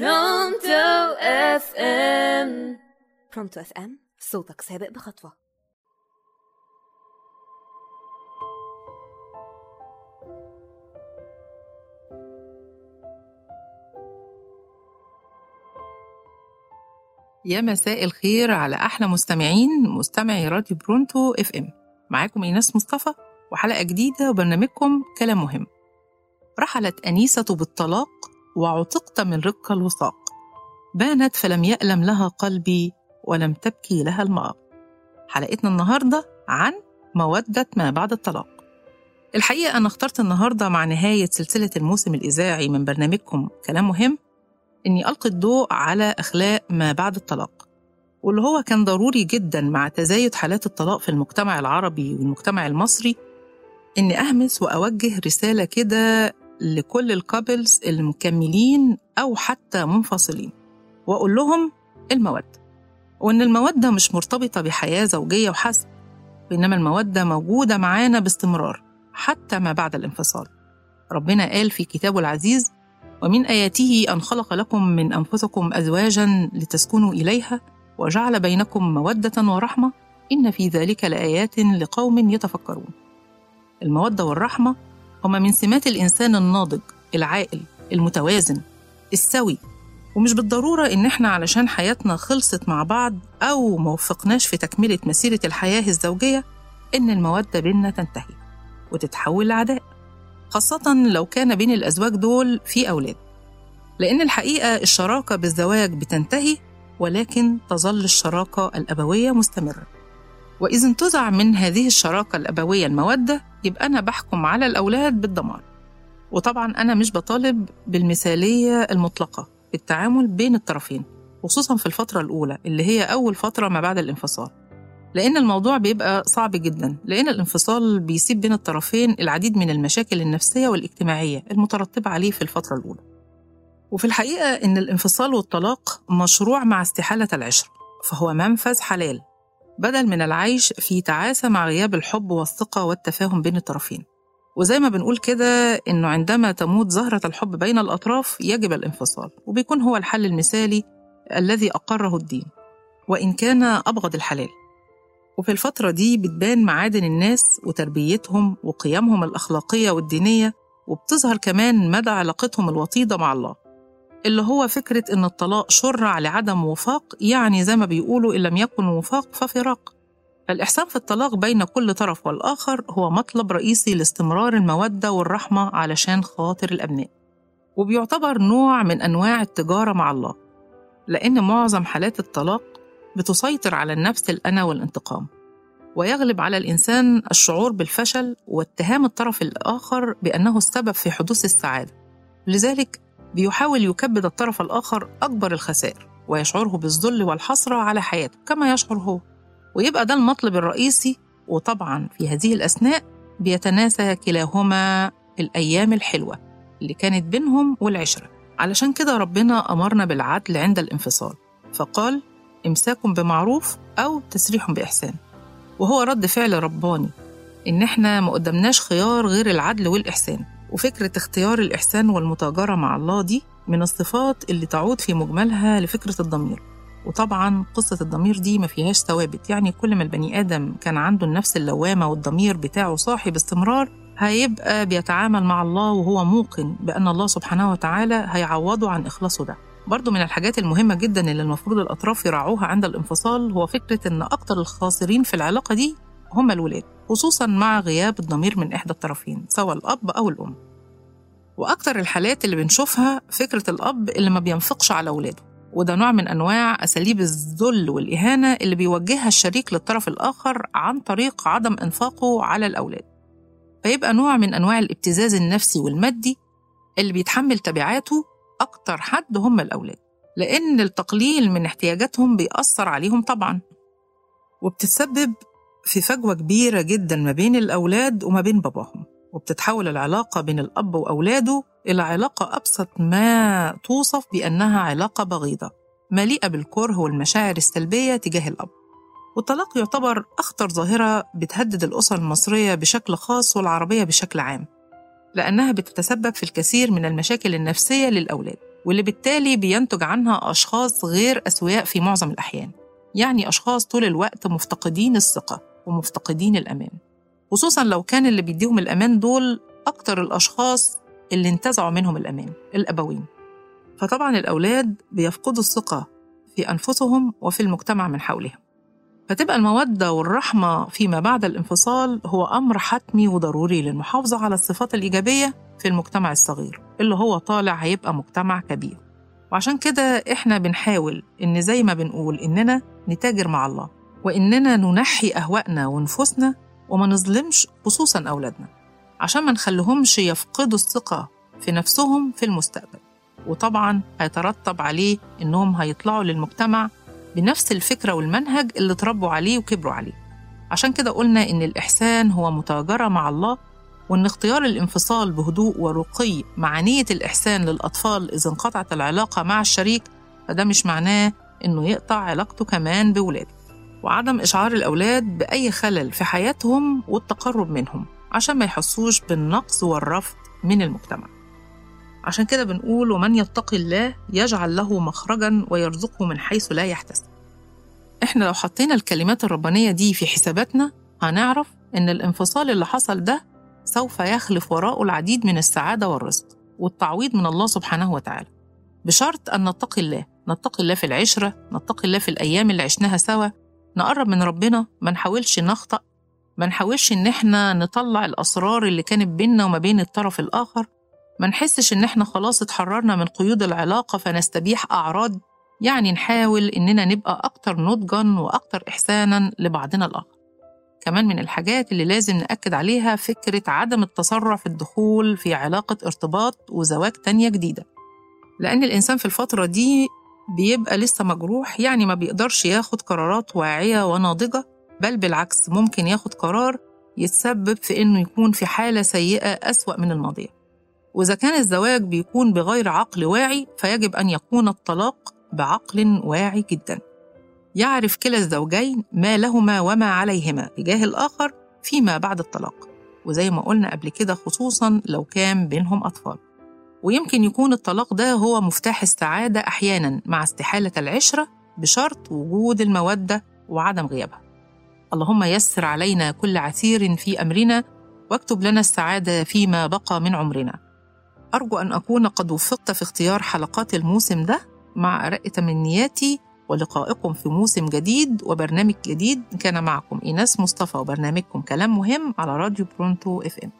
برونتو FM برونتو FM صوتك سابق بخطوة. يا مساء الخير على أحلى مستمعين مستمعي راديو برونتو FM معاكم إيناس مصطفى وحلقة جديدة وبرنامجكم كلام مهم. رحلت أنيسة بالطلاق وعتقت من رق الوثاق. بانت فلم يألم لها قلبي ولم تبكي لها الماء حلقتنا النهارده عن مودة ما بعد الطلاق. الحقيقة أنا اخترت النهارده مع نهاية سلسلة الموسم الإذاعي من برنامجكم كلام مهم. إني ألقي الضوء على أخلاق ما بعد الطلاق. واللي هو كان ضروري جدا مع تزايد حالات الطلاق في المجتمع العربي والمجتمع المصري إني أهمس وأوجه رسالة كده لكل الكابلز المكملين أو حتى منفصلين وأقول لهم المودة وإن المودة مش مرتبطة بحياة زوجية وحسب وإنما المودة موجودة معانا باستمرار حتى ما بعد الانفصال ربنا قال في كتابه العزيز ومن آياته أن خلق لكم من أنفسكم أزواجا لتسكنوا إليها وجعل بينكم مودة ورحمة إن في ذلك لآيات لقوم يتفكرون. المودة والرحمة هما من سمات الإنسان الناضج، العاقل، المتوازن، السوي، ومش بالضرورة إن إحنا علشان حياتنا خلصت مع بعض أو موفقناش في تكملة مسيرة الحياة الزوجية إن المودة بيننا تنتهي وتتحول لعداء. خاصة لو كان بين الأزواج دول في أولاد لأن الحقيقة الشراكة بالزواج بتنتهي ولكن تظل الشراكة الأبوية مستمرة وإذا انتزع من هذه الشراكة الأبوية المودة يبقى أنا بحكم على الأولاد بالدمار. وطبعا أنا مش بطالب بالمثالية المطلقة في التعامل بين الطرفين خصوصا في الفترة الأولى اللي هي أول فترة ما بعد الانفصال. لأن الموضوع بيبقى صعب جدا لأن الانفصال بيسيب بين الطرفين العديد من المشاكل النفسية والاجتماعية المترتبة عليه في الفترة الأولى. وفي الحقيقة إن الانفصال والطلاق مشروع مع استحالة العشرة فهو منفذ حلال. بدل من العيش في تعاسة مع غياب الحب والثقة والتفاهم بين الطرفين. وزي ما بنقول كده إنه عندما تموت زهرة الحب بين الأطراف يجب الانفصال وبيكون هو الحل المثالي الذي أقره الدين وإن كان أبغض الحلال. وفي الفترة دي بتبان معادن الناس وتربيتهم وقيمهم الأخلاقية والدينية وبتظهر كمان مدى علاقتهم الوطيدة مع الله. اللي هو فكرة إن الطلاق شرع لعدم وفاق يعني زي ما بيقولوا إن لم يكن وفاق ففراق. فالإحسان في الطلاق بين كل طرف والآخر هو مطلب رئيسي لاستمرار المودة والرحمة علشان خاطر الأبناء. وبيعتبر نوع من أنواع التجارة مع الله لأن معظم حالات الطلاق بتسيطر على النفس الأنا والانتقام. ويغلب على الإنسان الشعور بالفشل واتهام الطرف الآخر بأنه السبب في حدوث السعادة. لذلك بيحاول يكبد الطرف الآخر أكبر الخسائر ويشعره بالذل والحسرة على حياته كما يشعر هو. ويبقى ده المطلب الرئيسي وطبعا في هذه الأثناء بيتناسى كلاهما الأيام الحلوة اللي كانت بينهم والعشرة. علشان كده ربنا أمرنا بالعدل عند الانفصال فقال إمساك بمعروف أو تسريح بإحسان. وهو رد فعل رباني إن إحنا ما قدمناش خيار غير العدل والإحسان. وفكرة اختيار الإحسان والمتاجرة مع الله دي من الصفات اللي تعود في مجملها لفكرة الضمير. وطبعا قصة الضمير دي ما فيهاش ثوابت. يعني كل ما البني آدم كان عنده النفس اللوامة والضمير بتاعه صاحي باستمرار هيبقى بيتعامل مع الله وهو موقن بأن الله سبحانه وتعالى هيعوضه عن إخلاصه ده. برضو من الحاجات المهمة جدا اللي المفروض الأطراف يراعوها عند الانفصال هو فكرة إن أكتر الخاسرين في العلاقة دي هم الولاد. خصوصا مع غياب الضمير من إحدى الطرفين سواء الأب أو الأم. وأكتر الحالات اللي بنشوفها فكرة الأب اللي ما بينفقش على أولاده وده نوع من أنواع أساليب الذل والإهانة اللي بيوجهها الشريك للطرف الآخر عن طريق عدم إنفاقه على الأولاد. فيبقى نوع من أنواع الابتزاز النفسي والمادي اللي بيتحمل تبعاته أكتر حد هم الأولاد لأن التقليل من احتياجاتهم بيأثر عليهم طبعا. وبتتسبب في فجوة كبيرة جدا ما بين الأولاد وما بين باباهم وبتتحول العلاقة بين الأب وأولاده إلى علاقة أبسط ما توصف بأنها علاقة بغيضة مليئة بالكره والمشاعر السلبية تجاه الأب. والطلاق يعتبر أخطر ظاهرة بتهدد الأسر المصرية بشكل خاص والعربية بشكل عام لأنها بتتسبب في الكثير من المشاكل النفسية للأولاد واللي بالتالي بينتج عنها أشخاص غير أسوياء في معظم الأحيان يعني أشخاص طول الوقت مفتقدين الثقة. ومفتقدين الأمان. خصوصا لو كان اللي بيديهم الأمان دول أكتر الأشخاص اللي انتزعوا منهم الأمان الأبوين. فطبعا الأولاد بيفقدوا الثقة في أنفسهم وفي المجتمع من حولهم. فتبقى المودة والرحمة فيما بعد الانفصال هو أمر حتمي وضروري للمحافظة على الصفات الإيجابية في المجتمع الصغير اللي هو طالع هيبقى مجتمع كبير. وعشان كده إحنا بنحاول إن زي ما بنقول إننا نتاجر مع الله. وإننا ننحي أهوائنا ونفوسنا وما نظلمش خصوصا أولادنا عشان ما نخليهمش يفقدوا الثقة في نفسهم في المستقبل. وطبعا هيترتب عليه إنهم هيطلعوا للمجتمع بنفس الفكرة والمنهج اللي اتربوا عليه وكبروا عليه. عشان كده قلنا إن الإحسان هو متاجرة مع الله وإن اختيار الانفصال بهدوء ورقي مع نية الإحسان للأطفال إذا انقطعت العلاقة مع الشريك فده مش معناه إنه يقطع علاقته كمان بولاده. وعدم إشعار الأولاد بأي خلل في حياتهم والتقرب منهم عشان ما يحسوش بالنقص والرفض من المجتمع. عشان كده بنقول ومن يتقي الله يجعل له مخرجا ويرزقه من حيث لا يحتسب. إحنا لو حطينا الكلمات الربانية دي في حساباتنا هنعرف إن الانفصال اللي حصل ده سوف يخلف وراءه العديد من السعادة والرزق والتعويض من الله سبحانه وتعالى. بشرط أن نتقي الله نتقي الله في العشرة نتقي الله في الأيام اللي عشناها سوا نقرب من ربنا ما نحاولش نخطأ ما نحاولش إن إحنا نطلع الأسرار اللي كانت بيننا وما بين الطرف الآخر. ما نحسش إن إحنا خلاص اتحررنا من قيود العلاقة فنستبيح أعراض. يعني نحاول إننا نبقى أكتر نضجا وأكتر إحسانا لبعضنا الآخر. كمان من الحاجات اللي لازم نأكد عليها فكرة عدم التسرع في الدخول في علاقة ارتباط وزواج تانية جديدة. لأن الإنسان في الفترة دي بيبقى لسه مجروح يعني ما بيقدرش ياخد قرارات واعية وناضجة بل بالعكس ممكن ياخد قرار يتسبب في إنه يكون في حالة سيئة أسوأ من الماضية. وإذا كان الزواج بيكون بغير عقل واعي فيجب أن يكون الطلاق بعقل واعي جدا. يعرف كلا الزوجين ما لهما وما عليهما تجاه الآخر فيما بعد الطلاق. وزي ما قلنا قبل كده خصوصا لو كان بينهم أطفال. ويمكن يكون الطلاق ده هو مفتاح السعادة أحيانا مع استحالة العشرة بشرط وجود المودة وعدم غيابها. اللهم يسر علينا كل عسير في أمرنا واكتب لنا السعادة فيما بقى من عمرنا. أرجو أن أكون قد وفقت في اختيار حلقات الموسم ده مع أرق تمنياتي ولقائكم في موسم جديد وبرنامج جديد كان معكم إيناس مصطفى وبرنامجكم كلام مهم على راديو برونتو إف إم.